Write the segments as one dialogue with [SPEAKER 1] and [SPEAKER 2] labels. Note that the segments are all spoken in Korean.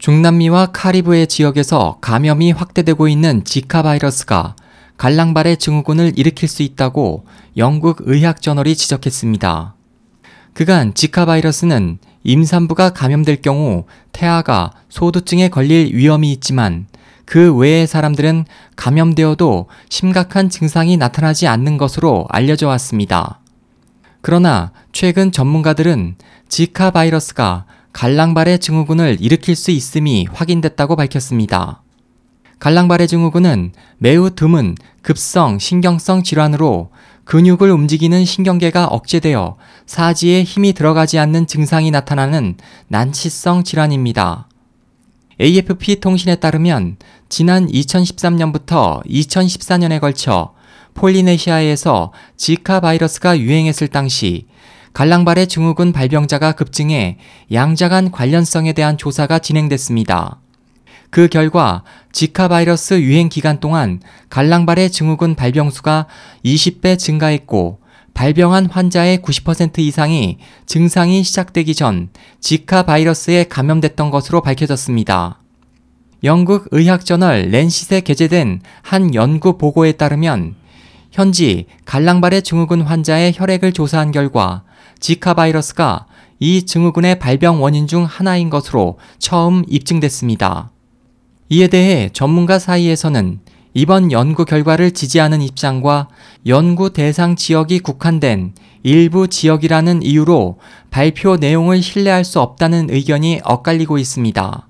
[SPEAKER 1] 중남미와 카리브해 지역에서 감염이 확대되고 있는 지카 바이러스가 갈랑발의 증후군을 일으킬 수 있다고 영국 의학 저널이 지적했습니다. 그간 지카 바이러스는 임산부가 감염될 경우 태아가 소두증에 걸릴 위험이 있지만 그 외의 사람들은 감염되어도 심각한 증상이 나타나지 않는 것으로 알려져 왔습니다. 그러나 최근 전문가들은 지카 바이러스가 갈랑발의 증후군을 일으킬 수 있음이 확인됐다고 밝혔습니다. 갈랑발의 증후군은 매우 드문 급성 신경성 질환으로 근육을 움직이는 신경계가 억제되어 사지에 힘이 들어가지 않는 증상이 나타나는 난치성 질환입니다. AFP 통신에 따르면 지난 2013년부터 2014년에 걸쳐 폴리네시아에서 지카 바이러스가 유행했을 당시 갈랑발의 증후군 발병자가 급증해 양자 간 관련성에 대한 조사가 진행됐습니다. 그 결과 지카 바이러스 유행 기간 동안 갈랑발의 증후군 발병수가 20배 증가했고 발병한 환자의 90% 이상이 증상이 시작되기 전 지카 바이러스에 감염됐던 것으로 밝혀졌습니다. 영국 의학저널 랜시스에 게재된 한 연구 보고에 따르면 현지 갈랑발의 증후군 환자의 혈액을 조사한 결과 지카 바이러스가 이 증후군의 발병 원인 중 하나인 것으로 처음 입증됐습니다. 이에 대해 전문가 사이에서는 이번 연구 결과를 지지하는 입장과 연구 대상 지역이 국한된 일부 지역이라는 이유로 발표 내용을 신뢰할 수 없다는 의견이 엇갈리고 있습니다.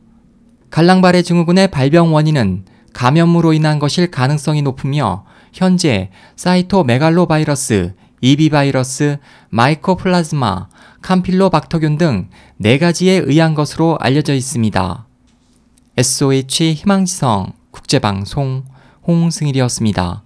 [SPEAKER 1] 갈랑발의 증후군의 발병 원인은 감염으로 인한 것일 가능성이 높으며 현재 사이토메갈로바이러스, 이비바이러스, 마이코플라즈마, 캄필로박터균 등 4가지에 의한 것으로 알려져 있습니다. SOH 희망지성 국제방송 홍승일이었습니다.